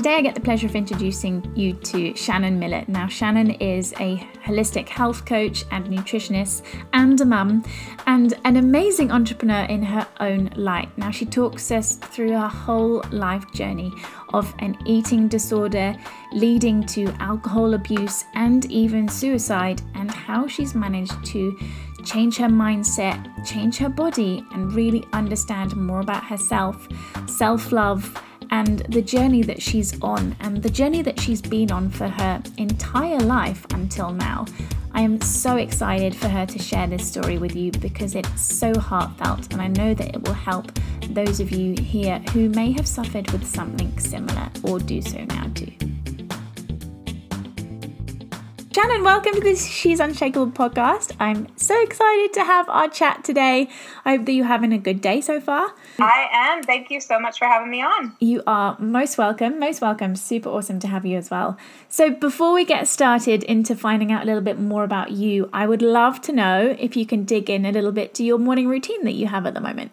Today, I get the pleasure of introducing you to Shannon Millett. Now, Shannon is a holistic health coach and nutritionist and a mum, and an amazing entrepreneur in her own light. Now, she talks us through her whole life journey of an eating disorder leading to alcohol abuse and even suicide, and how she's managed to change her mindset, change her body, and really understand more about herself, self love and the journey that she's on and the journey that she's been on for her entire life until now. I am so excited for her to share this story with you because it's so heartfelt and I know that it will help those of you here who may have suffered with something similar or do so now too. Shannon, welcome to this She's Unshakable podcast. I'm so excited to have our chat today. I hope that you're having a good day so far. I am. Thank you so much for having me on. You are most welcome. Most welcome. Super awesome to have you as well. So, before we get started into finding out a little bit more about you, I would love to know if you can dig in a little bit to your morning routine that you have at the moment.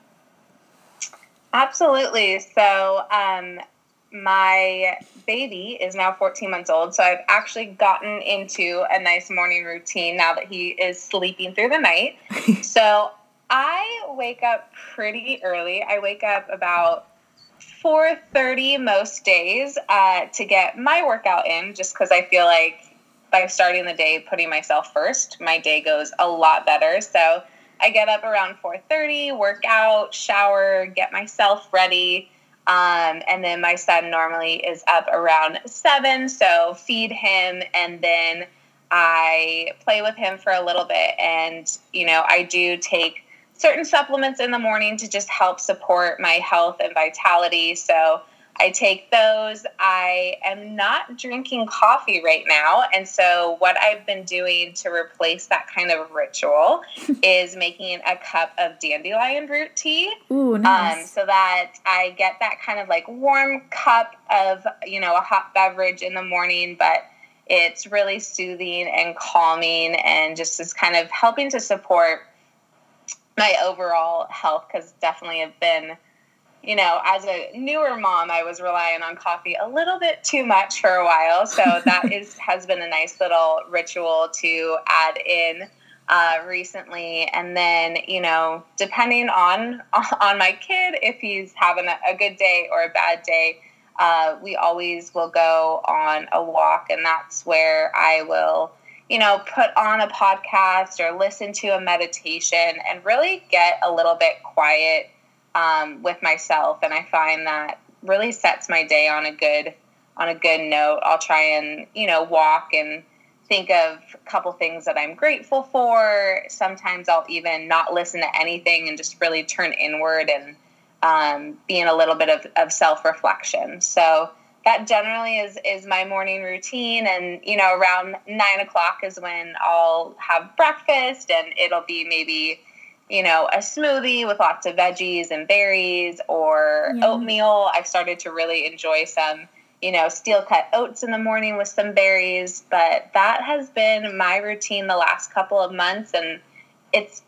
Absolutely. So, um, my baby is now 14 months old, so I've actually gotten into a nice morning routine now that he is sleeping through the night. so I wake up pretty early. I wake up about 4:30 most days uh, to get my workout in, just because I feel like by starting the day putting myself first, my day goes a lot better. So I get up around 4:30, work out, shower, get myself ready um, and then my son normally is up around seven, so feed him and then I play with him for a little bit. And, you know, I do take certain supplements in the morning to just help support my health and vitality. So I take those. I am not drinking coffee right now. And so, what I've been doing to replace that kind of ritual is making a cup of dandelion root tea. Ooh, um, nice. Um, so that I get that kind of like warm cup of, you know, a hot beverage in the morning, but it's really soothing and calming and just is kind of helping to support my overall health because definitely have been you know, as a newer mom, I was relying on coffee a little bit too much for a while. So that is has been a nice little ritual to add in uh, recently. And then, you know, depending on on my kid, if he's having a, a good day or a bad day, uh, we always will go on a walk, and that's where I will. You know, put on a podcast or listen to a meditation and really get a little bit quiet um, with myself, and I find that really sets my day on a good on a good note. I'll try and you know walk and think of a couple things that I'm grateful for. Sometimes I'll even not listen to anything and just really turn inward and um, be in a little bit of, of self reflection. So that generally is is my morning routine and you know around nine o'clock is when i'll have breakfast and it'll be maybe you know, a smoothie with lots of veggies and berries or yeah. oatmeal. I've started to really enjoy some, you know, steel cut oats in the morning with some berries. But that has been my routine the last couple of months and it's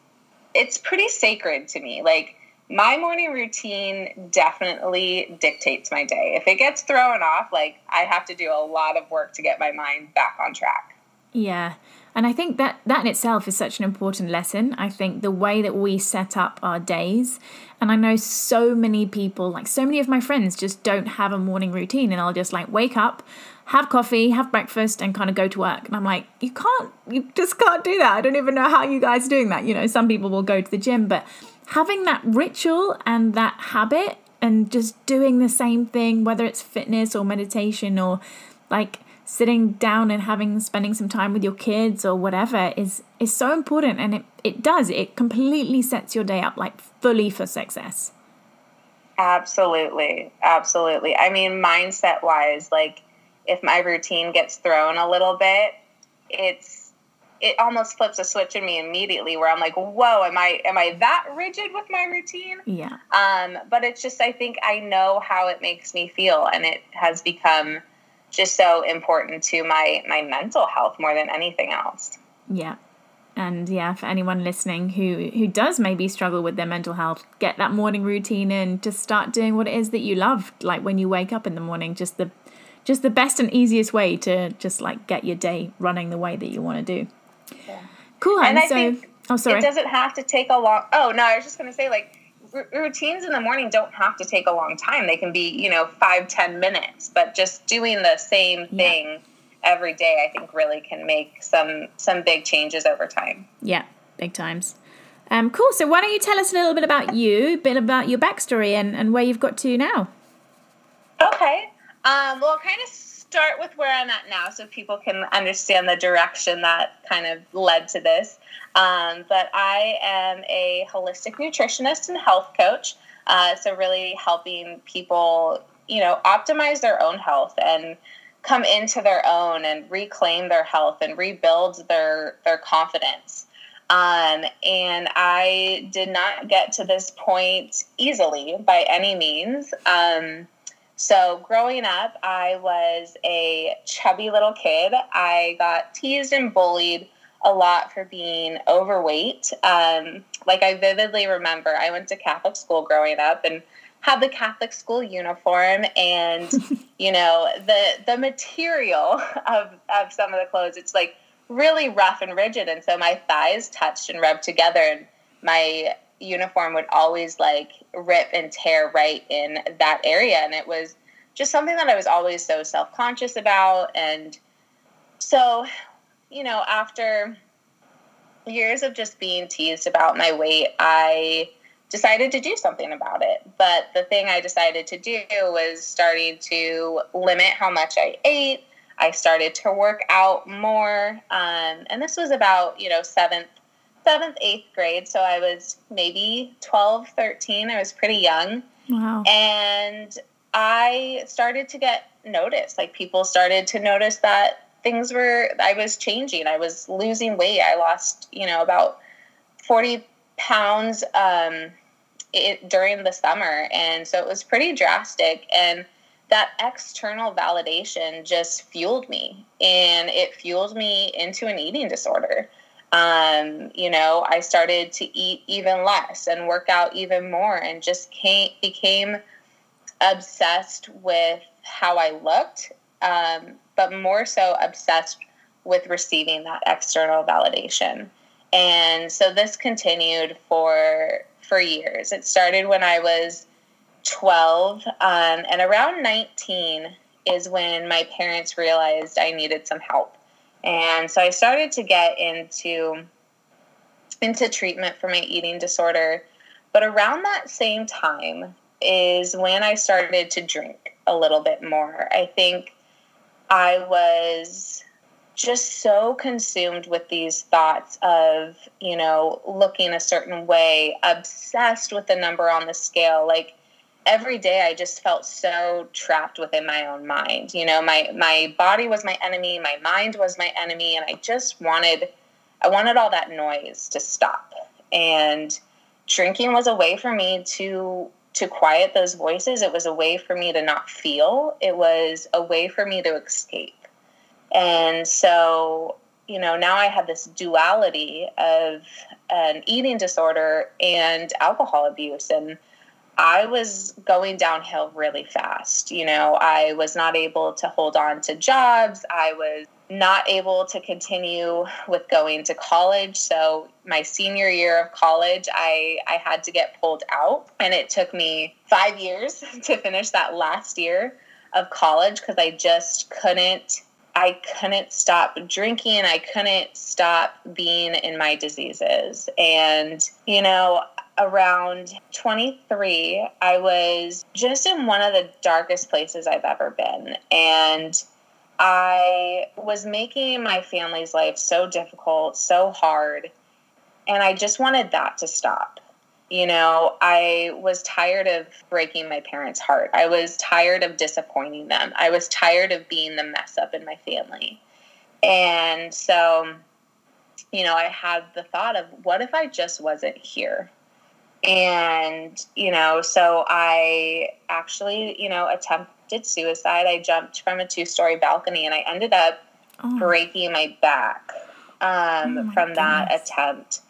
it's pretty sacred to me. Like my morning routine definitely dictates my day. If it gets thrown off, like I have to do a lot of work to get my mind back on track. Yeah. And I think that that in itself is such an important lesson. I think the way that we set up our days, and I know so many people, like so many of my friends, just don't have a morning routine, and I'll just like wake up, have coffee, have breakfast, and kind of go to work. And I'm like, you can't, you just can't do that. I don't even know how you guys are doing that. You know, some people will go to the gym, but having that ritual and that habit and just doing the same thing, whether it's fitness or meditation or like sitting down and having spending some time with your kids or whatever is is so important and it, it does it completely sets your day up like fully for success Absolutely. Absolutely. I mean, mindset wise, like if my routine gets thrown a little bit, it's it almost flips a switch in me immediately where I'm like, whoa, am I am I that rigid with my routine? Yeah. Um, but it's just I think I know how it makes me feel and it has become just so important to my my mental health more than anything else. Yeah. And yeah, for anyone listening who who does maybe struggle with their mental health, get that morning routine in. Just start doing what it is that you love. Like when you wake up in the morning, just the just the best and easiest way to just like get your day running the way that you want to do. Yeah. Cool. And, and I so, think oh, sorry. It doesn't have to take a long. Oh no, I was just gonna say like r- routines in the morning don't have to take a long time. They can be you know five ten minutes, but just doing the same thing. Yeah every day i think really can make some some big changes over time yeah big times um, cool so why don't you tell us a little bit about you a bit about your backstory and, and where you've got to now okay um, well kind of start with where i'm at now so people can understand the direction that kind of led to this um, but i am a holistic nutritionist and health coach uh, so really helping people you know optimize their own health and come into their own and reclaim their health and rebuild their their confidence. Um, and I did not get to this point easily by any means. Um, so, growing up, I was a chubby little kid. I got teased and bullied a lot for being overweight. Um, like, I vividly remember I went to Catholic school growing up, and had the Catholic school uniform and you know the the material of of some of the clothes it's like really rough and rigid and so my thighs touched and rubbed together and my uniform would always like rip and tear right in that area and it was just something that I was always so self-conscious about and so you know after years of just being teased about my weight I decided to do something about it. But the thing I decided to do was starting to limit how much I ate. I started to work out more. Um, and this was about, you know, seventh, seventh, eighth grade. So I was maybe 12, 13. I was pretty young. Wow. And I started to get noticed. Like people started to notice that things were, I was changing. I was losing weight. I lost, you know, about 40 pounds um, it, during the summer. And so it was pretty drastic. And that external validation just fueled me and it fueled me into an eating disorder. Um, you know, I started to eat even less and work out even more and just came, became obsessed with how I looked, um, but more so obsessed with receiving that external validation. And so this continued for for years. It started when I was 12, um, and around 19 is when my parents realized I needed some help. And so I started to get into into treatment for my eating disorder. But around that same time is when I started to drink a little bit more. I think I was just so consumed with these thoughts of, you know, looking a certain way, obsessed with the number on the scale. Like every day I just felt so trapped within my own mind. You know, my my body was my enemy, my mind was my enemy, and I just wanted I wanted all that noise to stop. And drinking was a way for me to to quiet those voices. It was a way for me to not feel. It was a way for me to escape. And so, you know, now I have this duality of an eating disorder and alcohol abuse. And I was going downhill really fast. You know, I was not able to hold on to jobs. I was not able to continue with going to college. So my senior year of college, I, I had to get pulled out. And it took me five years to finish that last year of college because I just couldn't I couldn't stop drinking. I couldn't stop being in my diseases. And, you know, around 23, I was just in one of the darkest places I've ever been. And I was making my family's life so difficult, so hard. And I just wanted that to stop. You know, I was tired of breaking my parents' heart. I was tired of disappointing them. I was tired of being the mess up in my family. And so, you know, I had the thought of what if I just wasn't here? And, you know, so I actually, you know, attempted suicide. I jumped from a two story balcony and I ended up oh. breaking my back um, oh my from goodness. that attempt.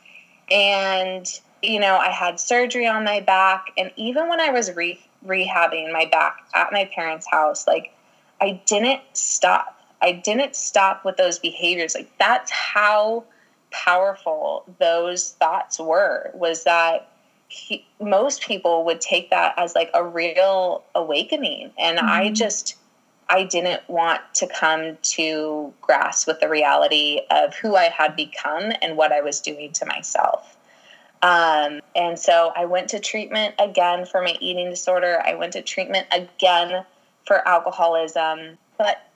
And, you know, I had surgery on my back. And even when I was re- rehabbing my back at my parents' house, like, I didn't stop. I didn't stop with those behaviors. Like, that's how powerful those thoughts were, was that he, most people would take that as like a real awakening. And mm-hmm. I just, I didn't want to come to grasp with the reality of who I had become and what I was doing to myself. Um, and so I went to treatment again for my eating disorder. I went to treatment again for alcoholism, but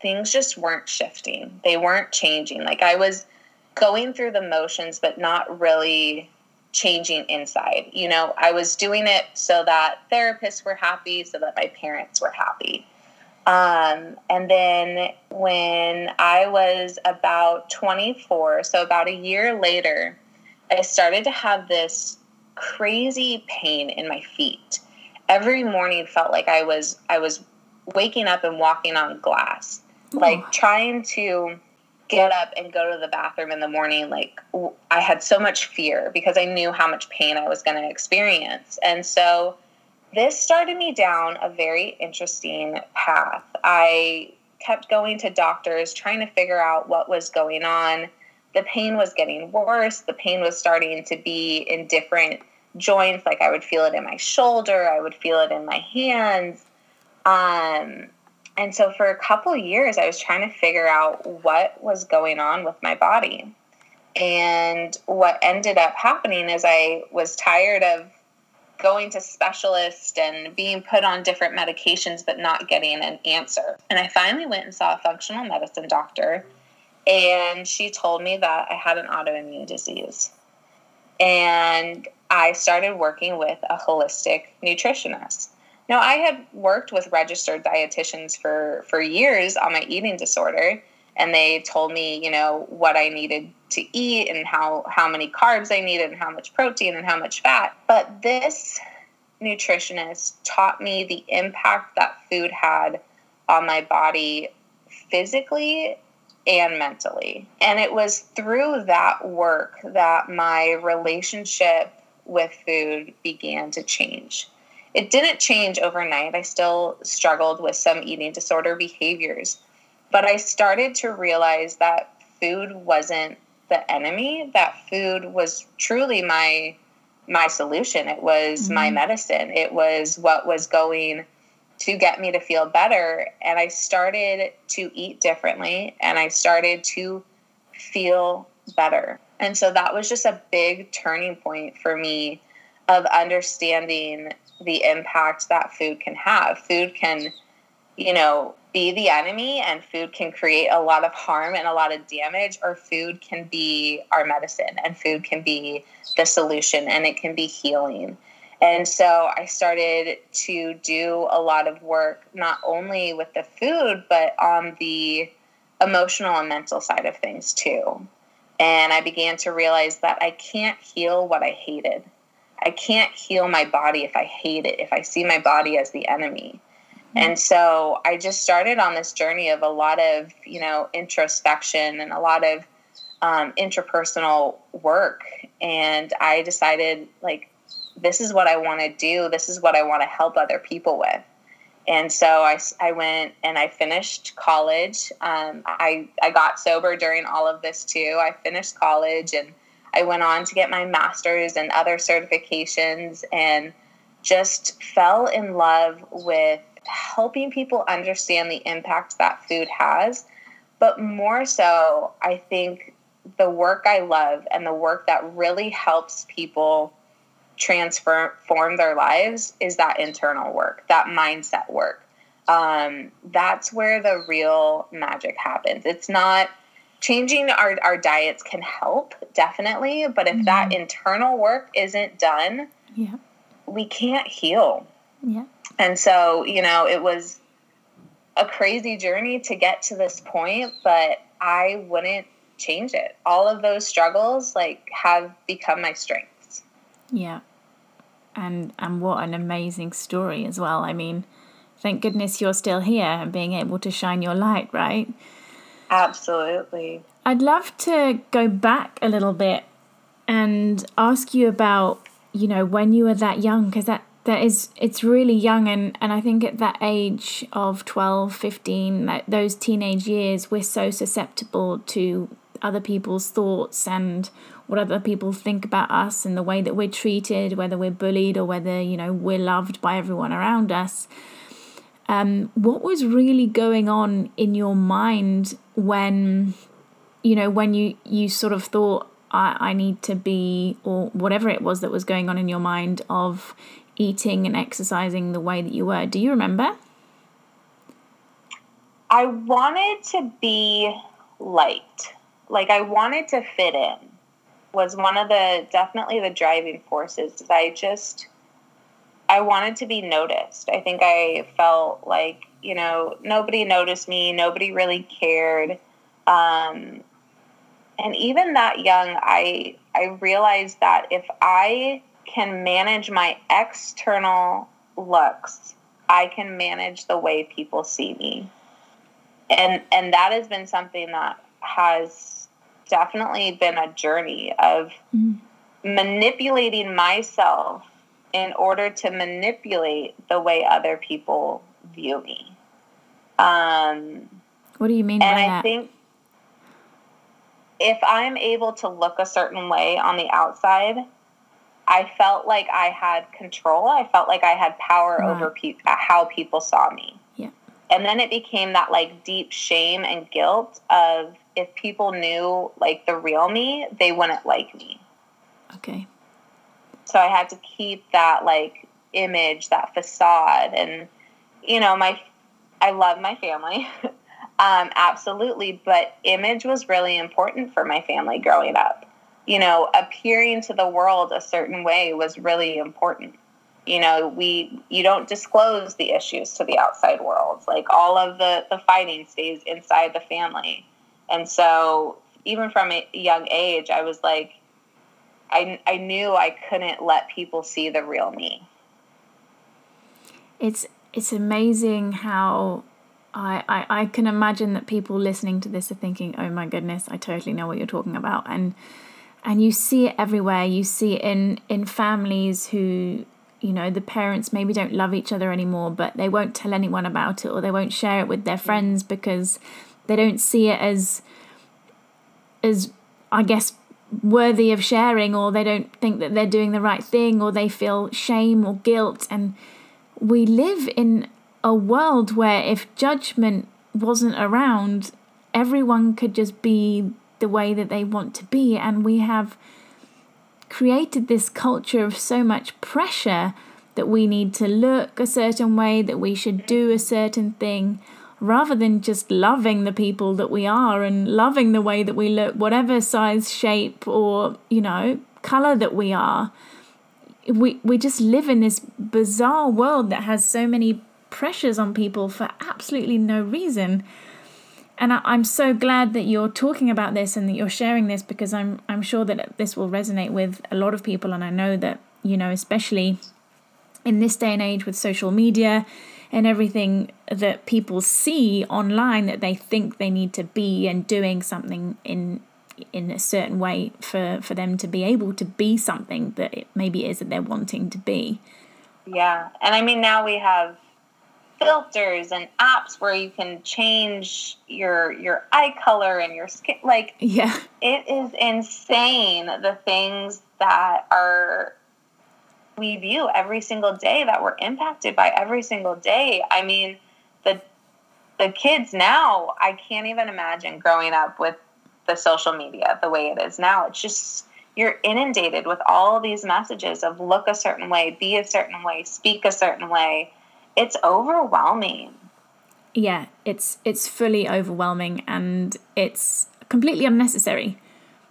things just weren't shifting. They weren't changing. Like I was going through the motions, but not really changing inside. You know, I was doing it so that therapists were happy, so that my parents were happy. Um, and then when I was about 24, so about a year later, I started to have this crazy pain in my feet. Every morning felt like I was I was waking up and walking on glass, like trying to get up and go to the bathroom in the morning like I had so much fear because I knew how much pain I was going to experience. And so this started me down a very interesting path. I kept going to doctors trying to figure out what was going on. The pain was getting worse. The pain was starting to be in different joints. Like I would feel it in my shoulder, I would feel it in my hands. Um, and so for a couple years, I was trying to figure out what was going on with my body. And what ended up happening is I was tired of going to specialists and being put on different medications but not getting an answer. And I finally went and saw a functional medicine doctor and she told me that I had an autoimmune disease. And I started working with a holistic nutritionist. Now, I had worked with registered dietitians for, for years on my eating disorder, and they told me, you know, what I needed to eat and how, how many carbs I needed and how much protein and how much fat. But this nutritionist taught me the impact that food had on my body physically and mentally. And it was through that work that my relationship with food began to change. It didn't change overnight. I still struggled with some eating disorder behaviors, but I started to realize that food wasn't the enemy, that food was truly my my solution. It was mm-hmm. my medicine. It was what was going to get me to feel better and I started to eat differently and I started to feel better. And so that was just a big turning point for me of understanding the impact that food can have. Food can, you know, be the enemy and food can create a lot of harm and a lot of damage, or food can be our medicine and food can be the solution and it can be healing. And so I started to do a lot of work, not only with the food, but on the emotional and mental side of things too. And I began to realize that I can't heal what I hated. I can't heal my body if I hate it, if I see my body as the enemy. Mm-hmm. And so I just started on this journey of a lot of, you know, introspection and a lot of um, interpersonal work. And I decided, like, this is what I want to do. This is what I want to help other people with. And so I, I went and I finished college. Um, I, I got sober during all of this too. I finished college and I went on to get my master's and other certifications and just fell in love with helping people understand the impact that food has. But more so, I think the work I love and the work that really helps people transform their lives is that internal work, that mindset work. Um, that's where the real magic happens. It's not changing our, our diets can help definitely but if mm-hmm. that internal work isn't done yeah. we can't heal. Yeah. And so you know it was a crazy journey to get to this point but i wouldn't change it. All of those struggles like have become my strengths. Yeah. And and what an amazing story as well. I mean thank goodness you're still here and being able to shine your light right Absolutely. I'd love to go back a little bit and ask you about, you know, when you were that young, because that, that is, it's really young. And, and I think at that age of 12, 15, that, those teenage years, we're so susceptible to other people's thoughts and what other people think about us and the way that we're treated, whether we're bullied or whether, you know, we're loved by everyone around us. Um, what was really going on in your mind when, you know, when you, you sort of thought, I, I need to be, or whatever it was that was going on in your mind of eating and exercising the way that you were? Do you remember? I wanted to be liked. Like I wanted to fit in was one of the definitely the driving forces. I just I wanted to be noticed. I think I felt like, you know, nobody noticed me, nobody really cared. Um, and even that young, I I realized that if I can manage my external looks, I can manage the way people see me. And and that has been something that has definitely been a journey of mm. manipulating myself in order to manipulate the way other people view me. Um, what do you mean and I that? think if I'm able to look a certain way on the outside, I felt like I had control. I felt like I had power right. over pe- how people saw me. Yeah. And then it became that like deep shame and guilt of if people knew like the real me, they wouldn't like me. Okay. So I had to keep that like image, that facade, and you know, my I love my family, um, absolutely, but image was really important for my family growing up. You know, appearing to the world a certain way was really important. You know, we you don't disclose the issues to the outside world. Like all of the the fighting stays inside the family, and so even from a young age, I was like, I, I knew I couldn't let people see the real me. It's it's amazing how I, I, I can imagine that people listening to this are thinking, oh my goodness, I totally know what you're talking about. And and you see it everywhere. You see it in, in families who, you know, the parents maybe don't love each other anymore, but they won't tell anyone about it or they won't share it with their friends because they don't see it as as I guess worthy of sharing or they don't think that they're doing the right thing or they feel shame or guilt and we live in a world where if judgment wasn't around everyone could just be the way that they want to be. And we have created this culture of so much pressure that we need to look a certain way that we should do a certain thing rather than just loving the people that we are and loving the way that we look, whatever size, shape, or, you know, color that we are, we, we just live in this bizarre world that has so many pressures on people for absolutely no reason. And I, I'm so glad that you're talking about this and that you're sharing this because I'm I'm sure that this will resonate with a lot of people and I know that, you know, especially in this day and age with social media and everything that people see online that they think they need to be and doing something in in a certain way for for them to be able to be something that it maybe is that they're wanting to be yeah and i mean now we have filters and apps where you can change your your eye color and your skin like yeah it is insane the things that are we view every single day that we're impacted by every single day. I mean, the the kids now, I can't even imagine growing up with the social media the way it is now. It's just you're inundated with all these messages of look a certain way, be a certain way, speak a certain way. It's overwhelming. Yeah, it's it's fully overwhelming and it's completely unnecessary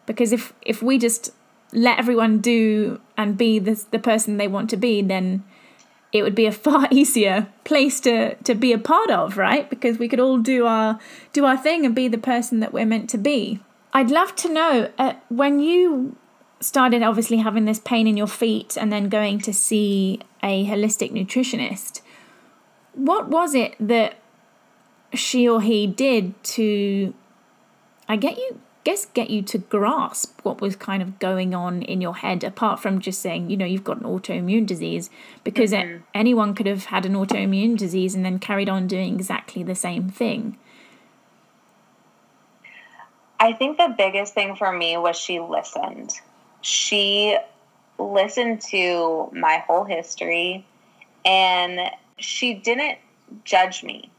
because if if we just let everyone do and be the the person they want to be, then it would be a far easier place to to be a part of, right? Because we could all do our do our thing and be the person that we're meant to be. I'd love to know uh, when you started obviously having this pain in your feet and then going to see a holistic nutritionist. What was it that she or he did to I get you guess get you to grasp what was kind of going on in your head apart from just saying you know you've got an autoimmune disease because mm-hmm. anyone could have had an autoimmune disease and then carried on doing exactly the same thing. I think the biggest thing for me was she listened. She listened to my whole history and she didn't judge me.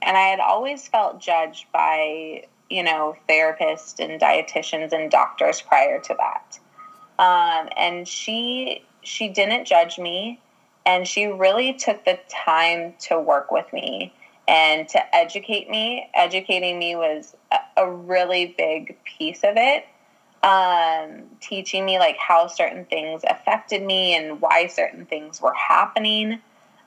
And i had always felt judged by you know, therapists and dietitians and doctors prior to that. Um, and she she didn't judge me and she really took the time to work with me and to educate me. Educating me was a, really big piece of it. Um, teaching me like how certain things affected me and why certain things were happening.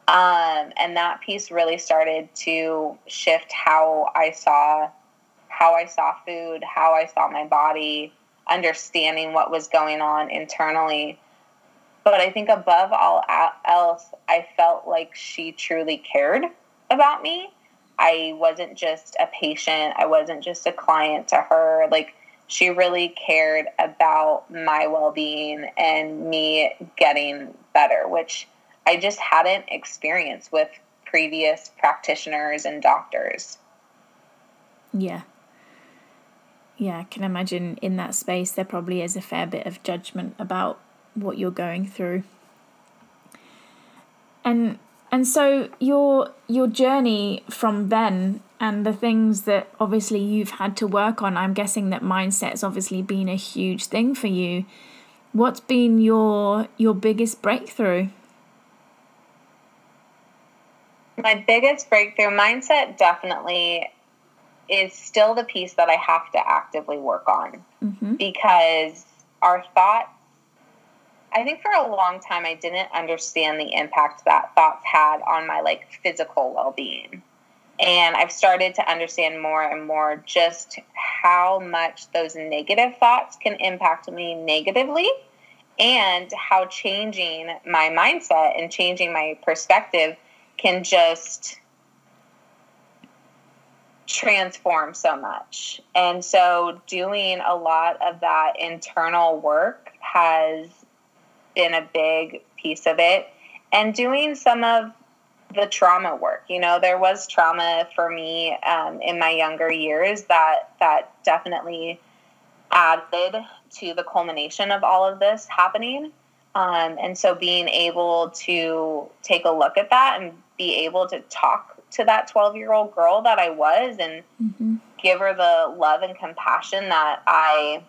Um, and that piece really started to shift how I saw how I saw food, how I saw my body, understanding what was going on internally. But I think above all else, I felt like she truly cared about me. I wasn't just a patient, I wasn't just a client to her. Like, she really cared about my well being and me getting better, which I just hadn't experienced with previous practitioners and doctors. Yeah, yeah, I can imagine in that space there probably is a fair bit of judgment about what you're going through. And and so your your journey from then and the things that obviously you've had to work on, I'm guessing that mindset's obviously been a huge thing for you. What's been your your biggest breakthrough? My biggest breakthrough mindset definitely is still the piece that I have to actively work on mm-hmm. because our thoughts, I think for a long time I didn't understand the impact that thoughts had on my like physical well being. And I've started to understand more and more just how much those negative thoughts can impact me negatively and how changing my mindset and changing my perspective can just transform so much. And so doing a lot of that internal work has been a big piece of it. And doing some of the trauma work. You know, there was trauma for me um, in my younger years that that definitely added to the culmination of all of this happening. Um, and so being able to take a look at that and be able to talk to that 12 year old girl that I was and mm-hmm. give her the love and compassion that I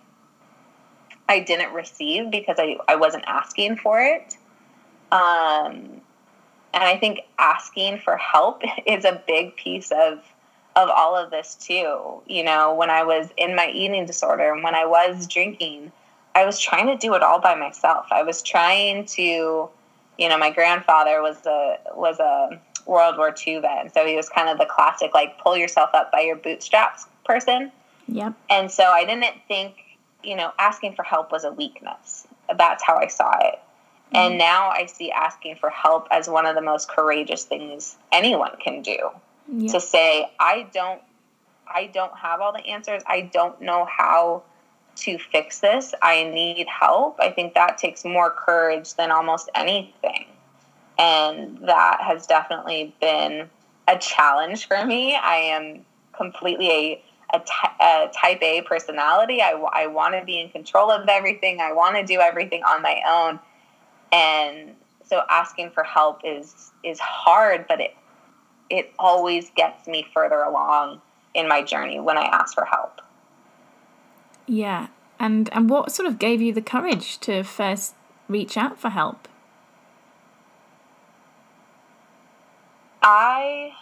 I didn't receive because I, I wasn't asking for it. Um, and I think asking for help is a big piece of of all of this too. You know, when I was in my eating disorder and when I was drinking, I was trying to do it all by myself. I was trying to, you know, my grandfather was a was a World War II vet. So he was kind of the classic, like, pull yourself up by your bootstraps person. Yep. And so I didn't think, you know, asking for help was a weakness. That's how I saw it. Mm-hmm. And now I see asking for help as one of the most courageous things anyone can do. Yep. To say, I don't I don't have all the answers. I don't know how to fix this. I need help. I think that takes more courage than almost anything. And that has definitely been a challenge for me. I am completely a, a, type A personality. I, I want to be in control of everything, I want to do everything on my own. And so asking for help is is hard, but it it always gets me further along in my journey when I ask for help. Yeah. And and what sort of gave you the courage to first reach out for help? I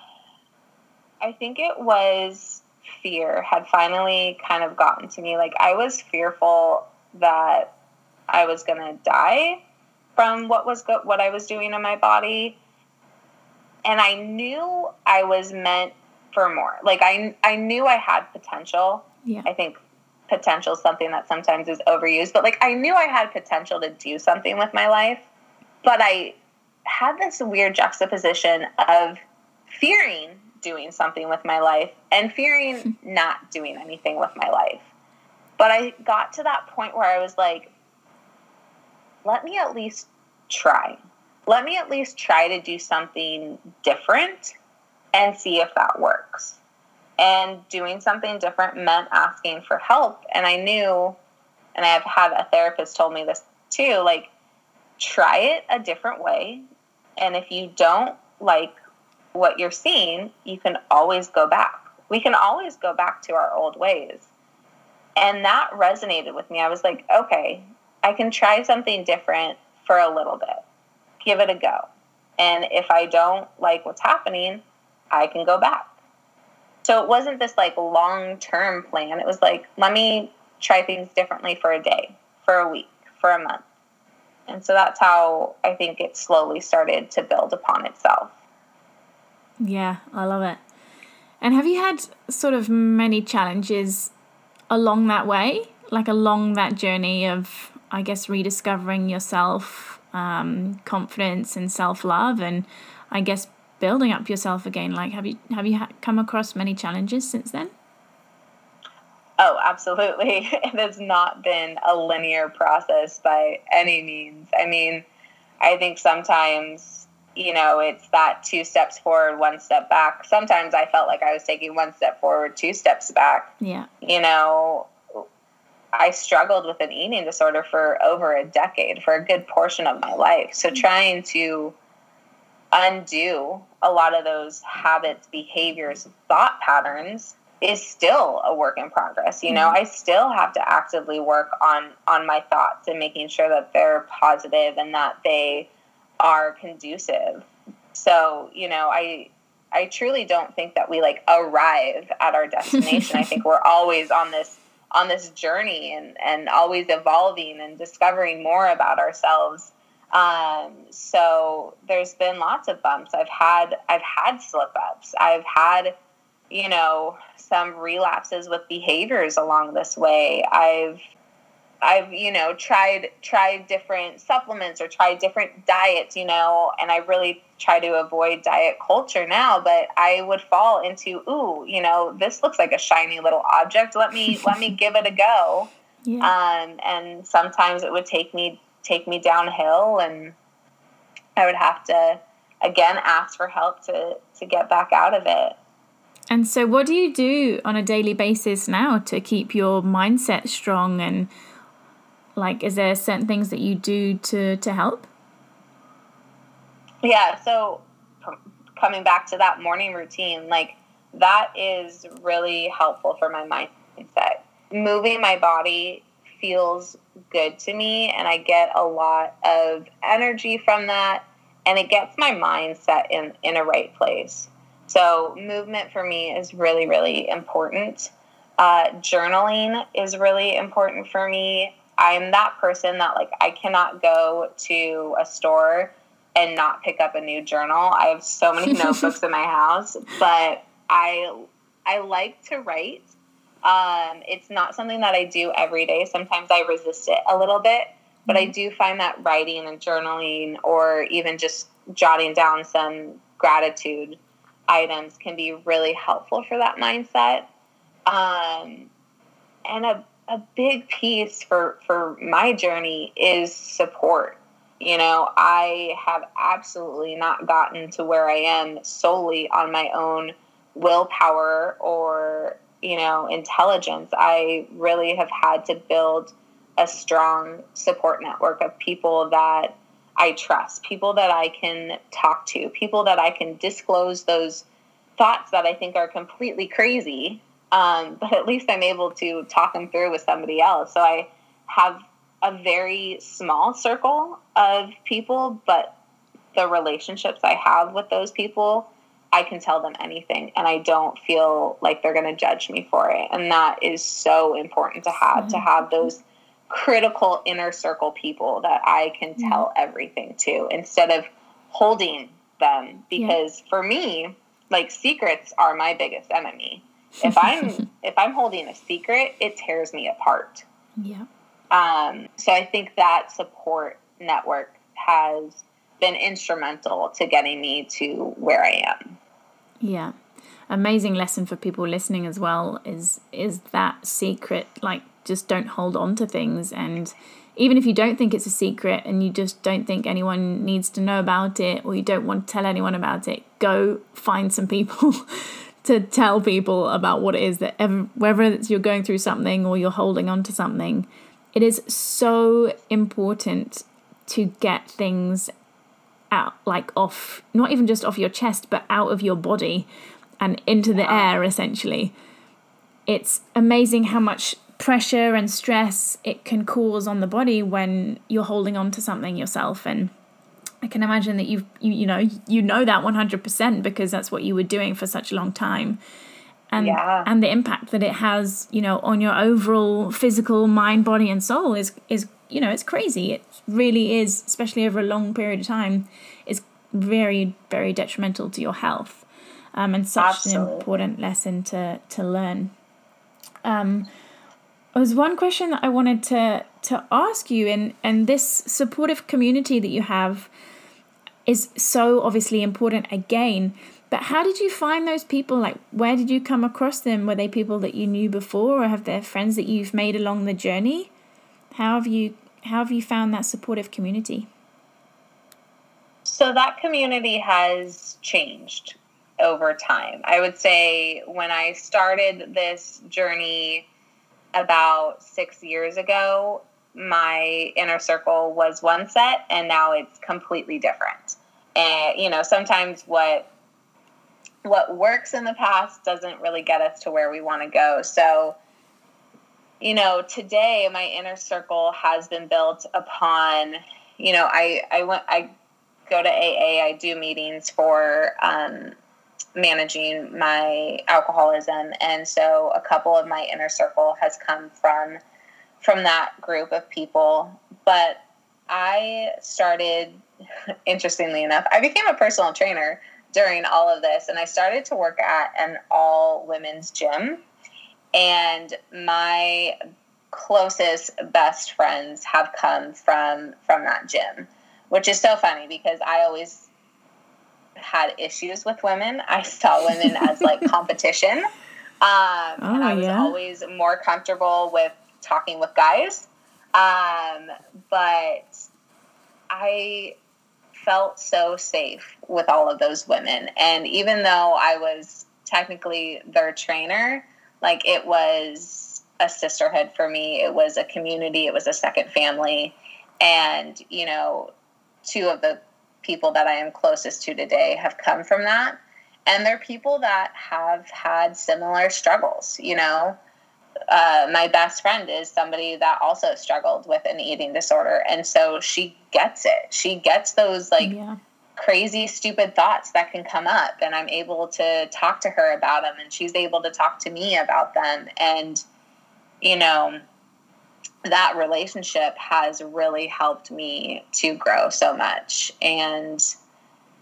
I think it was fear had finally kind of gotten to me. Like I was fearful that I was going to die from what was go- what I was doing in my body. And I knew I was meant for more. Like I I knew I had potential. Yeah. I think potential is something that sometimes is overused, but like I knew I had potential to do something with my life, but I had this weird juxtaposition of fearing doing something with my life and fearing not doing anything with my life. But I got to that point where I was like, let me at least try. Let me at least try to do something different and see if that works. And doing something different meant asking for help. And I knew, and I've had a therapist told me this too, like, try it a different way. And if you don't like what you're seeing, you can always go back. We can always go back to our old ways. And that resonated with me. I was like, okay, I can try something different for a little bit. Give it a go. And if I don't like what's happening, I can go back. So it wasn't this like long term plan. It was like, let me try things differently for a day, for a week, for a month. And so that's how I think it slowly started to build upon itself. Yeah, I love it. And have you had sort of many challenges along that way? Like along that journey of, I guess, rediscovering yourself, um, confidence and self love, and I guess building up yourself again. Like, have you have you come across many challenges since then? Oh, absolutely. It has not been a linear process by any means. I mean, I think sometimes, you know, it's that two steps forward, one step back. Sometimes I felt like I was taking one step forward, two steps back. Yeah. You know, I struggled with an eating disorder for over a decade, for a good portion of my life. So mm-hmm. trying to undo a lot of those habits, behaviors, thought patterns is still a work in progress. You know, mm-hmm. I still have to actively work on on my thoughts and making sure that they're positive and that they are conducive. So, you know, I I truly don't think that we like arrive at our destination. I think we're always on this on this journey and and always evolving and discovering more about ourselves. Um, so there's been lots of bumps. I've had I've had slip ups. I've had you know some relapses with behaviors along this way. I've I've you know tried tried different supplements or tried different diets, you know, and I really try to avoid diet culture now. But I would fall into ooh, you know, this looks like a shiny little object. Let me let me give it a go. Yeah. Um, and sometimes it would take me take me downhill, and I would have to again ask for help to to get back out of it. And so, what do you do on a daily basis now to keep your mindset strong? And like, is there certain things that you do to to help? Yeah. So, coming back to that morning routine, like that is really helpful for my mindset. Moving my body feels good to me, and I get a lot of energy from that, and it gets my mindset in in a right place. So, movement for me is really, really important. Uh, journaling is really important for me. I'm that person that, like, I cannot go to a store and not pick up a new journal. I have so many notebooks in my house, but I I like to write. Um, it's not something that I do every day. Sometimes I resist it a little bit, but I mm-hmm. do find that writing and journaling, or even just jotting down some gratitude items can be really helpful for that mindset. Um, and a, a big piece for, for my journey is support. You know, I have absolutely not gotten to where I am solely on my own willpower or, you know, intelligence. I really have had to build a strong support network of people that I trust, people that I can talk to, people that I can disclose those thoughts that I think are completely crazy. Um, but at least I'm able to talk them through with somebody else. So I have a very small circle of people, but the relationships I have with those people, I can tell them anything and I don't feel like they're going to judge me for it. And that is so important to have, mm-hmm. to have those critical inner circle people that I can mm-hmm. tell everything to instead of holding them. Because yeah. for me, like secrets are my biggest enemy. If I'm if I'm holding a secret, it tears me apart. Yeah. Um, so I think that support network has been instrumental to getting me to where I am. Yeah. Amazing lesson for people listening as well is is that secret like just don't hold on to things and even if you don't think it's a secret and you just don't think anyone needs to know about it or you don't want to tell anyone about it, go find some people to tell people about what it is that ever, whether you're going through something or you're holding on to something. It is so important to get things out, like off, not even just off your chest, but out of your body and into the air, essentially. It's amazing how much pressure and stress it can cause on the body when you're holding on to something yourself. And I can imagine that you've you, you know you know that 100% because that's what you were doing for such a long time. And yeah. and the impact that it has you know on your overall physical mind body and soul is is you know it's crazy. It really is especially over a long period of time is very very detrimental to your health. Um, and such Absolutely. an important lesson to to learn. Um, was one question that I wanted to to ask you, and and this supportive community that you have is so obviously important again. But how did you find those people? Like, where did you come across them? Were they people that you knew before, or have they friends that you've made along the journey? How have you how have you found that supportive community? So that community has changed over time. I would say when I started this journey about six years ago, my inner circle was one set and now it's completely different. And you know, sometimes what what works in the past doesn't really get us to where we want to go. So, you know, today my inner circle has been built upon, you know, I I went I go to AA, I do meetings for um, managing my alcoholism. And so a couple of my inner circle has come from from that group of people. But i started interestingly enough i became a personal trainer during all of this. And i started to work at an all women's gym. And my closest best friends have come from from that gym which is so funny because i always had issues with women. I saw women as like competition. Um, oh, and I was yeah? always more comfortable with talking with guys. Um, but I felt so safe with all of those women. And even though I was technically their trainer, like it was a sisterhood for me, it was a community, it was a second family. And, you know, two of the people that I am closest to today have come from that. And they're people that have had similar struggles, you know. Uh, my best friend is somebody that also struggled with an eating disorder. And so she gets it. She gets those like yeah. crazy, stupid thoughts that can come up. And I'm able to talk to her about them. And she's able to talk to me about them. And, you know, that relationship has really helped me to grow so much. And,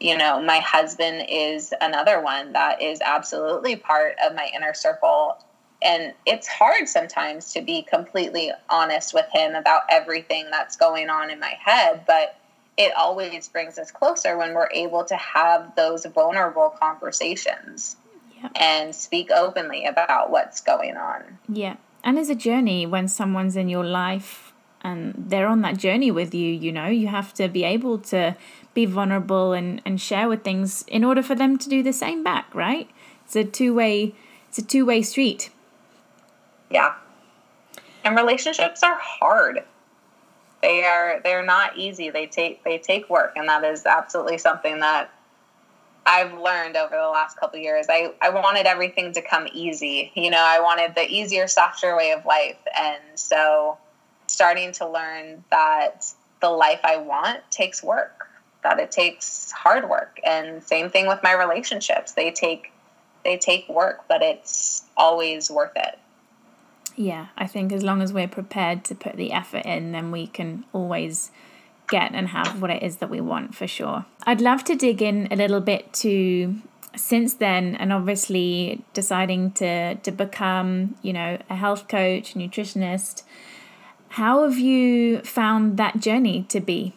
you know, my husband is another one that is absolutely part of my inner circle. And it's hard sometimes to be completely honest with him about everything that's going on in my head, but it always brings us closer when we're able to have those vulnerable conversations yeah. and speak openly about what's going on. Yeah and it's a journey when someone's in your life and they're on that journey with you you know you have to be able to be vulnerable and, and share with things in order for them to do the same back right? It's a two-way it's a two-way street. Yeah. And relationships are hard. They are they're not easy. They take they take work and that is absolutely something that I've learned over the last couple years. I, I wanted everything to come easy. You know, I wanted the easier, softer way of life. And so starting to learn that the life I want takes work that it takes hard work and same thing with my relationships they take they take work but it's always worth it yeah i think as long as we're prepared to put the effort in then we can always get and have what it is that we want for sure. I'd love to dig in a little bit to since then and obviously deciding to to become you know a health coach nutritionist. How have you found that journey to be?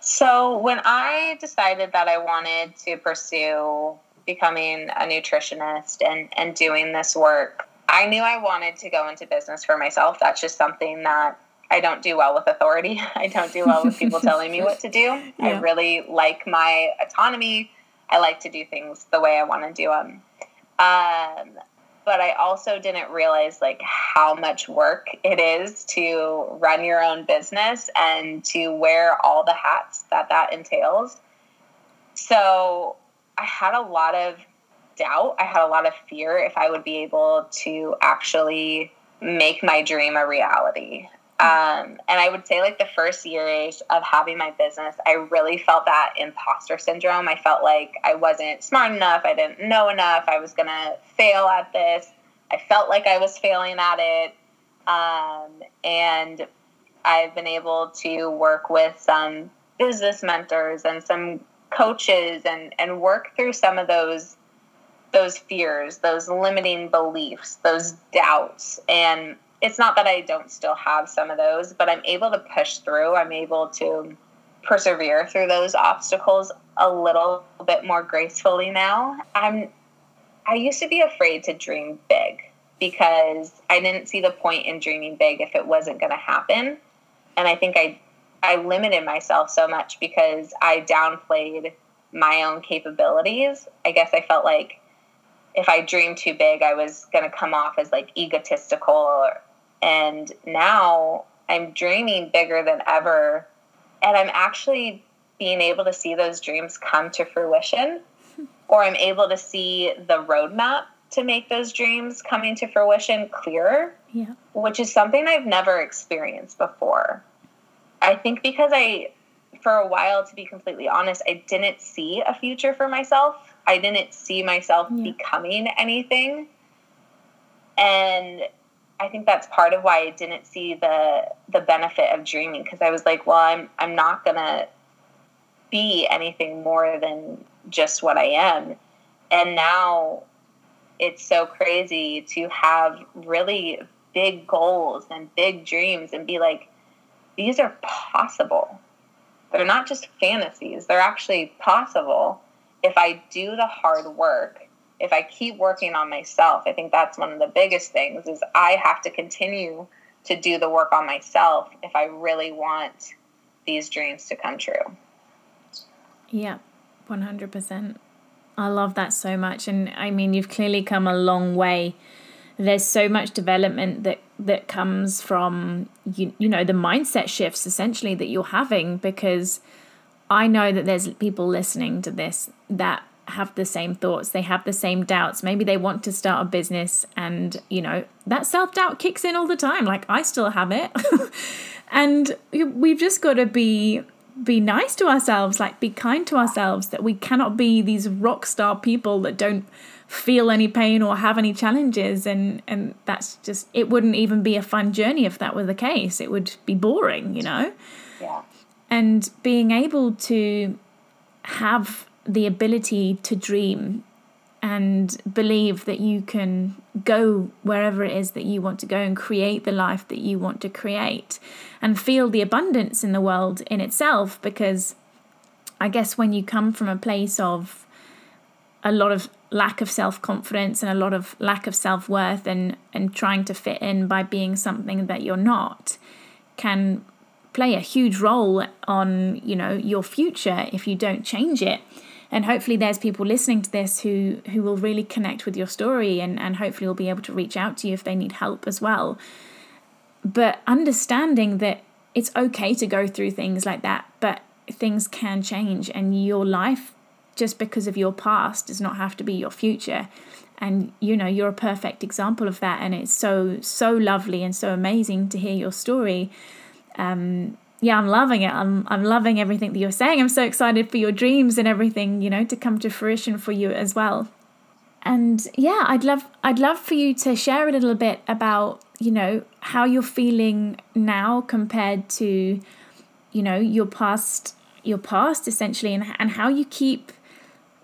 So when i decided that i wanted to pursue becoming a nutritionist and and doing this work i knew i wanted to go into business for myself. That's just something that I don't do well with authority. I don't do well with people telling me what to do. Yeah. I really like my autonomy. I like to do things the way I want to do them. Um, but I also didn't realize like how much work it is to run your own business and to wear all the hats that that entails. So I had a lot of doubt. I had a lot of fear if I would be able to actually make my dream a reality. Um, and I would say, like, the first years of having my business, I really felt that imposter syndrome. I felt like I wasn't smart enough. I didn't know enough. I was going to fail at this. I felt like I was failing at it. Um, and I've been able to work with some business mentors and some coaches and, and work through some of those those fears, those limiting beliefs, those doubts. And it's not that I don't still have some of those, but I'm able to push through. I'm able to persevere through those obstacles a little bit more gracefully now. I'm I used to be afraid to dream big because I didn't see the point in dreaming big if it wasn't going to happen. And I think I I limited myself so much because I downplayed my own capabilities. I guess I felt like if I dreamed too big, I was going to come off as like egotistical or, and now I'm dreaming bigger than ever. And I'm actually being able to see those dreams come to fruition, or I'm able to see the roadmap to make those dreams coming to fruition clearer, yeah. which is something I've never experienced before. I think because I, for a while, to be completely honest, I didn't see a future for myself. I didn't see myself yeah. becoming anything. And I think that's part of why I didn't see the the benefit of dreaming because I was like, well, I'm I'm not gonna be anything more than just what I am. And now it's so crazy to have really big goals and big dreams and be like, these are possible. They're not just fantasies, they're actually possible if I do the hard work if I keep working on myself, I think that's one of the biggest things is I have to continue to do the work on myself if I really want these dreams to come true. Yeah, 100%. I love that so much and I mean you've clearly come a long way. There's so much development that that comes from you you know the mindset shifts essentially that you're having because I know that there's people listening to this that have the same thoughts they have the same doubts. Maybe they want to start a business and you know that self-doubt kicks in all the time. Like i still have it. And we've just got to be be nice to ourselves like be kind to ourselves that we cannot be these rock star people that don't feel any pain or have any challenges. And and that's just it wouldn't even be a fun journey if that were the case. It would be boring you know? Yeah. And being able to have the ability to dream and believe that you can go wherever it is that you want to go and create the life that you want to create and feel the abundance in the world in itself because I guess when you come from a place of a lot of lack of self-confidence and a lot of lack of self-worth and and trying to fit in by being something that you're not can play a huge role on you know your future if you don't change it and hopefully there's people listening to this who who will really connect with your story and and hopefully will be able to reach out to you if they need help as well. But understanding that it's okay to go through things like that but things can change and your life just because of your past does not have to be your future. And you know you're a perfect example of that and it's so so lovely and so amazing to hear your story. Um, yeah, I'm loving it. I'm I'm loving everything that you're saying. I'm so excited for your dreams and everything, you know, to come to fruition for you as well. And yeah, I'd love I'd love for you to share a little bit about, you know, how you're feeling now compared to, you know, your past your past essentially and and how you keep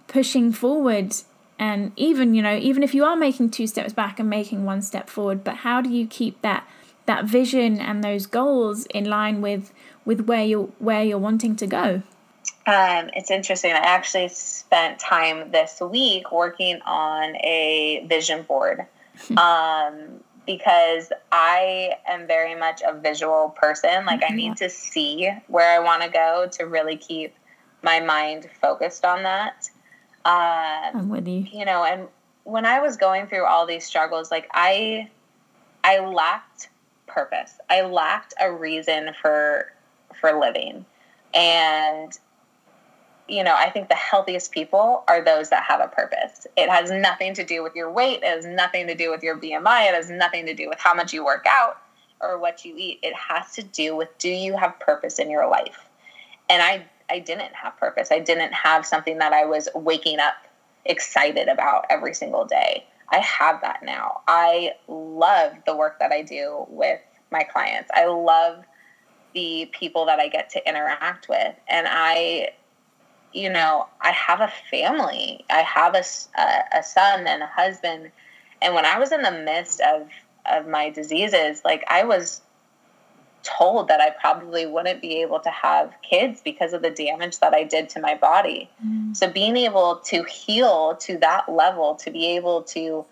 pushing forward and even, you know, even if you are making two steps back and making one step forward, but how do you keep that that vision and those goals in line with with where you're where you're wanting to go? Um, it's interesting. I actually spent time this week working on a vision board um, because I am very much a visual person. Like, I need to see where I want to go to really keep my mind focused on that. Um, I'm with you. You know, and when I was going through all these struggles, like I, I lacked purpose. I lacked a reason for for living. And you know, I think the healthiest people are those that have a purpose. It has nothing to do with your weight, it has nothing to do with your BMI, it has nothing to do with how much you work out or what you eat. It has to do with do you have purpose in your life? And I I didn't have purpose. I didn't have something that I was waking up excited about every single day. I have that now. I love the work that I do with my clients. I love the people that I get to interact with. And I, you know, I have a family. I have a, a, a son and a husband. And when I was in the midst of, of my diseases, like I was told that I probably wouldn't be able to have kids because of the damage that I did to my body. Mm. So being able to heal to that level, to be able to,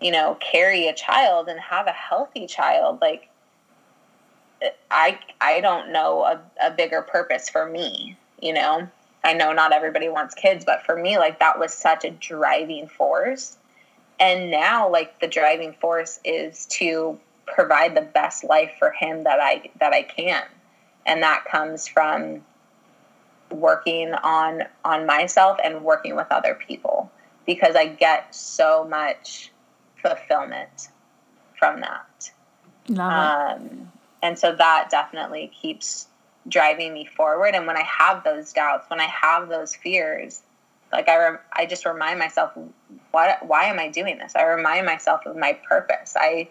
you know, carry a child and have a healthy child, like I I don't know a, a bigger purpose for me, you know. I know not everybody wants kids, but for me, like that was such a driving force. And now like the driving force is to provide the best life for him that I that I can. And that comes from working on on myself and working with other people because I get so much fulfillment from that. Love um, it and so that definitely keeps driving me forward. And when i have those doubts when i have those fears like i rem- i just remind myself what why am i doing this? I remind myself of my purpose. I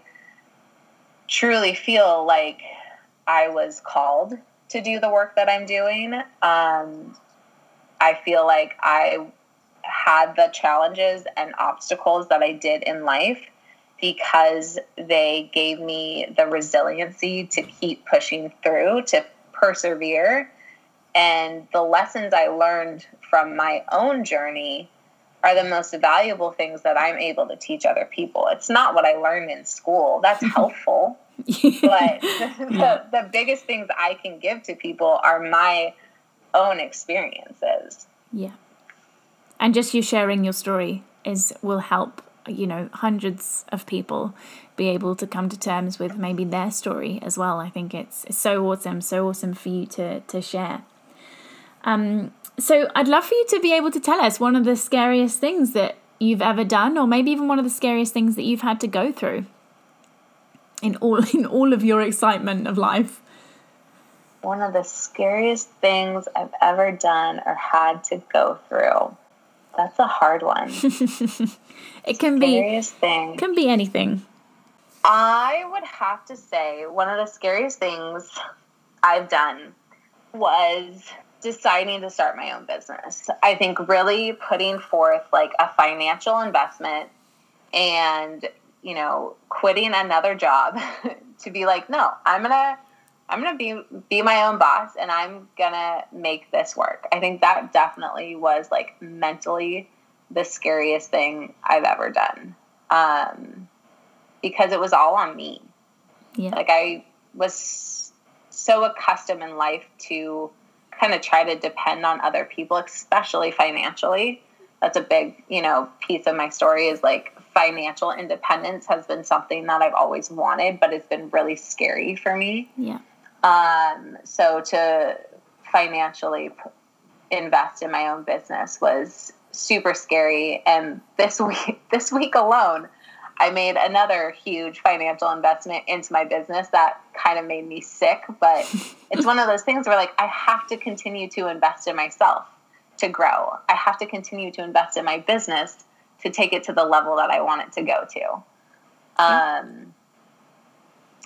truly feel like i was called to do the work that i'm doing. Um, i feel like i had the challenges and obstacles that i did in life because they gave me the resiliency to keep pushing through, to persevere. And the lessons I learned from my own journey are the most valuable things that I'm able to teach other people. It's not what I learned in school. That's helpful. but the, the biggest things I can give to people are my own experiences. Yeah. And just you sharing your story is will help you know hundreds of people be able to come to terms with maybe their story as well. I think it's, it's so awesome so awesome for you to to share. Um so i'd love for you to be able to tell us one of the scariest things that you've ever done or maybe even one of the scariest things that you've had to go through in all in all of your excitement of life. One of the scariest things i've ever done or had to go through. That's a hard one. it can be thing. Can be anything. I would have to say one of the scariest things I've done was deciding to start my own business. I think really putting forth like a financial investment and, you know, quitting another job to be like, no, I'm going to I'm gonna be be my own boss and I'm gonna make this work. I think that definitely was like mentally the scariest thing I've ever done. Um, because it was all on me. Yeah. Like I was so accustomed in life to kind of try to depend on other people, especially financially. That's a big, you know, piece of my story is like financial independence has been something that I've always wanted, but it's been really scary for me. Yeah. Um, so to financially invest in my own business was super scary. And this week, this week alone, I made another huge financial investment into my business that kind of made me sick. But it's one of those things where, like, I have to continue to invest in myself to grow. I have to continue to invest in my business to take it to the level that I want it to go to. Um,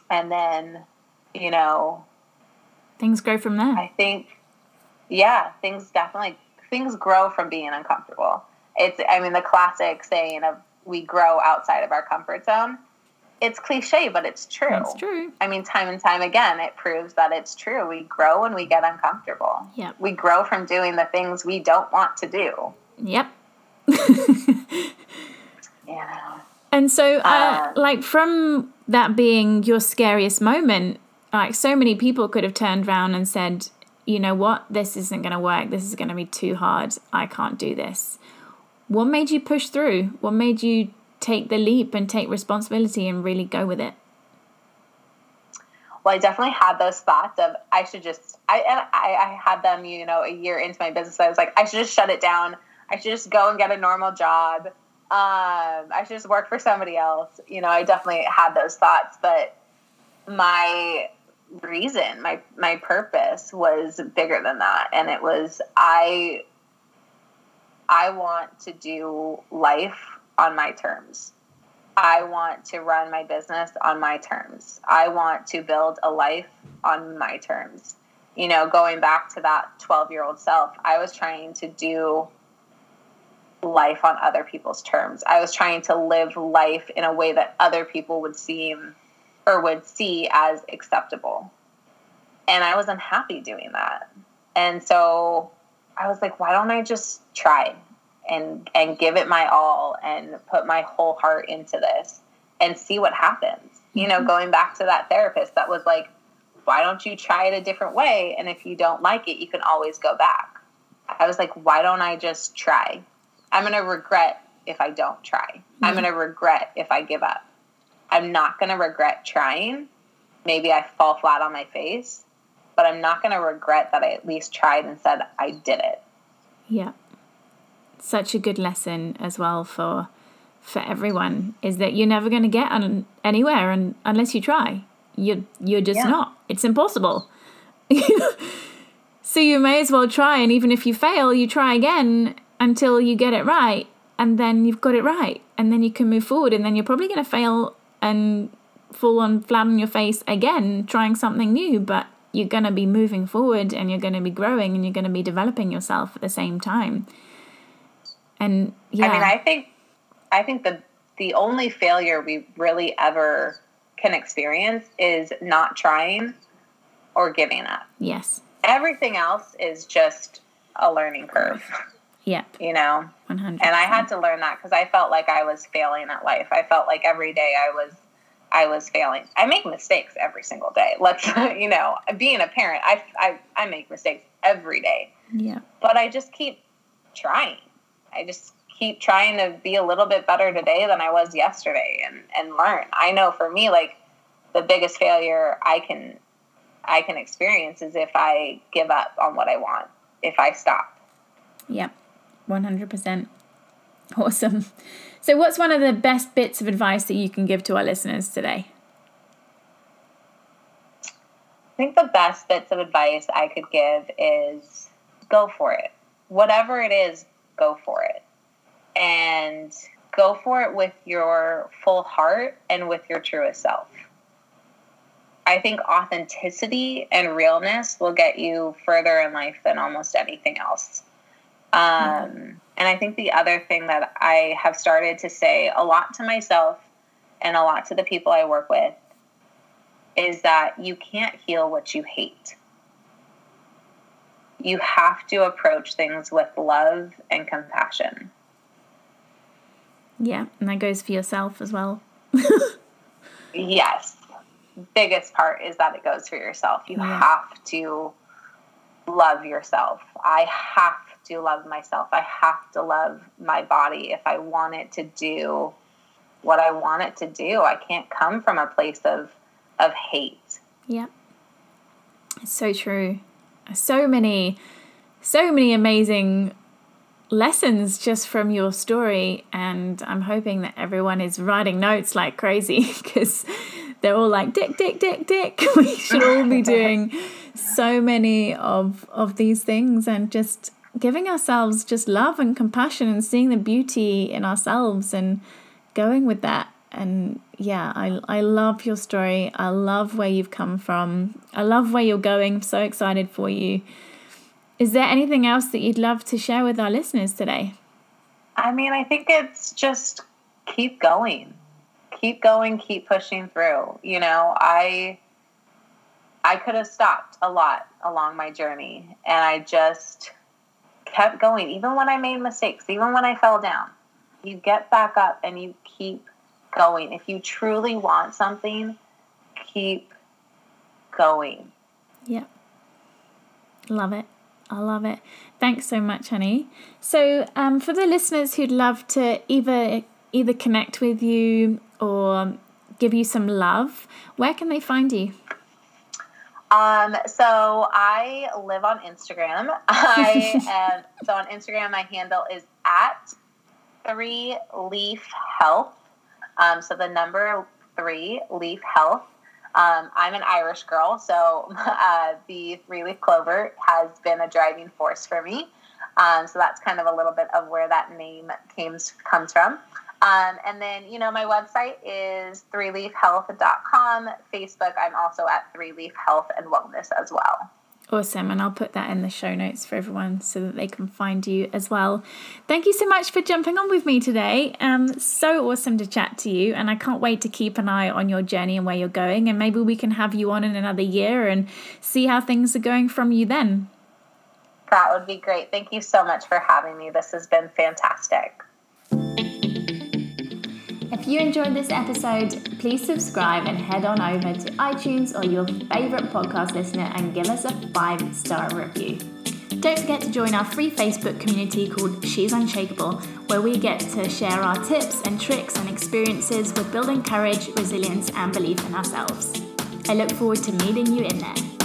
and then, you know, things grow from there. I think, yeah, things definitely things grow from being uncomfortable. It's, I mean, the classic saying of we grow outside of our comfort zone. It's cliche, but it's true. It's true. I mean, time and time again, it proves that it's true. We grow when we get uncomfortable. Yep. We grow from doing the things we don't want to do. Yep. yeah. And so, uh, uh, like, from that being your scariest moment, like, so many people could have turned around and said, you know what, this isn't going to work. This is going to be too hard. I can't do this. What made you push through? What made you take the leap and take responsibility and really go with it? Well, I definitely had those thoughts of I should just I and I, I had them, you know, a year into my business. I was like, I should just shut it down. I should just go and get a normal job. Um, I should just work for somebody else. You know, I definitely had those thoughts, but my reason, my my purpose was bigger than that. And it was I I want to do life on my terms. I want to run my business on my terms. I want to build a life on my terms. You know, going back to that 12 year old self, I was trying to do life on other people's terms. I was trying to live life in a way that other people would seem or would see as acceptable. And I was unhappy doing that. And so I was like, why don't I just try and and give it my all and put my whole heart into this and see what happens. You know, mm-hmm. going back to that therapist that was like, why don't you try it a different way? And if you don't like it, you can always go back. I was like, why don't I just try? I'm going to regret if I don't try. Mm-hmm. I'm going to regret if I give up. I'm not going to regret trying. Maybe I fall flat on my face, but I'm not going to regret that I at least tried and said I did it. Yeah. Such a good lesson as well for for everyone is that you're never going to get on anywhere and unless you try. You you're just yeah. not. It's impossible. so you may as well try and even if you fail, you try again until you get it right and then you've got it right and then you can move forward and then you're probably going to fail and fall on flat on your face again trying something new but you're going to be moving forward and you're going to be growing and you're going to be developing yourself at the same time. And yeah. I mean, I think I think the the only failure we really ever can experience is not trying or giving up. Yes. Everything else is just a learning curve. Yeah. You know? 100 And I had to learn that because I felt like I was failing at life. I felt like every day I was I was failing. I make mistakes every single day. Let's, you know, being a parent, I, I, I make mistakes every day. Yeah. But I just keep trying. I just keep trying to be a little bit better today than I was yesterday and, and learn. I know for me, like the biggest failure I can, I can experience is if I give up on what I want, if I stop. Yep. 100%. Awesome. So, what's one of the best bits of advice that you can give to our listeners today? I think the best bits of advice I could give is go for it. Whatever it is, go for it. And go for it with your full heart and with your truest self. I think authenticity and realness will get you further in life than almost anything else. Um, and I think the other thing that I have started to say a lot to myself and a lot to the people I work with is that you can't heal what you hate. You have to approach things with love and compassion. Yeah, and that goes for yourself as well. yes. Biggest part is that it goes for yourself. You yeah. have to love yourself. I have to love myself. I have to love my body if I want it to do what I want it to do. I can't come from a place of of hate. Yeah. It's so true. So many so many amazing lessons just from your story. And I'm hoping that everyone is writing notes like crazy because they're all like, Dick, Dick, Dick, Dick. We should all be doing so many of, of these things and just giving ourselves just love and compassion and seeing the beauty in ourselves and going with that. And yeah, I, I love your story. I love where you've come from. I love where you're going. I'm so excited for you. Is there anything else that you'd love to share with our listeners today? I mean, I think it's just keep going. Keep going, keep pushing through. You know, I I could have stopped a lot along my journey and I just kept going even when I made mistakes, even when I fell down. You get back up and you keep going. If you truly want something, keep going. Yep. Love it. I love it. Thanks so much, honey. So, um, for the listeners who'd love to either either connect with you or give you some love, where can they find you? Um, so I live on Instagram. I am so on Instagram. My handle is at three leaf health. Um, so the number three leaf health. Um, I'm an Irish girl, so uh, the three leaf clover has been a driving force for me. Um, so that's kind of a little bit of where that name came, comes from. Um, and then, you know, my website is threeleafhealth.com. Facebook, I'm also at Three Leaf Health and Wellness as well. Awesome. And I'll put that in the show notes for everyone so that they can find you as well. Thank you so much for jumping on with me today. Um, so awesome to chat to you. And I can't wait to keep an eye on your journey and where you're going. And maybe we can have you on in another year and see how things are going from you then. That would be great. Thank you so much for having me. This has been fantastic. If you enjoyed this episode, please subscribe and head on over to iTunes or your favorite podcast listener and give us a five star review. Don't forget to join our free Facebook community called She's Unshakable, where we get to share our tips and tricks and experiences with building courage, resilience, and belief in ourselves. I look forward to meeting you in there.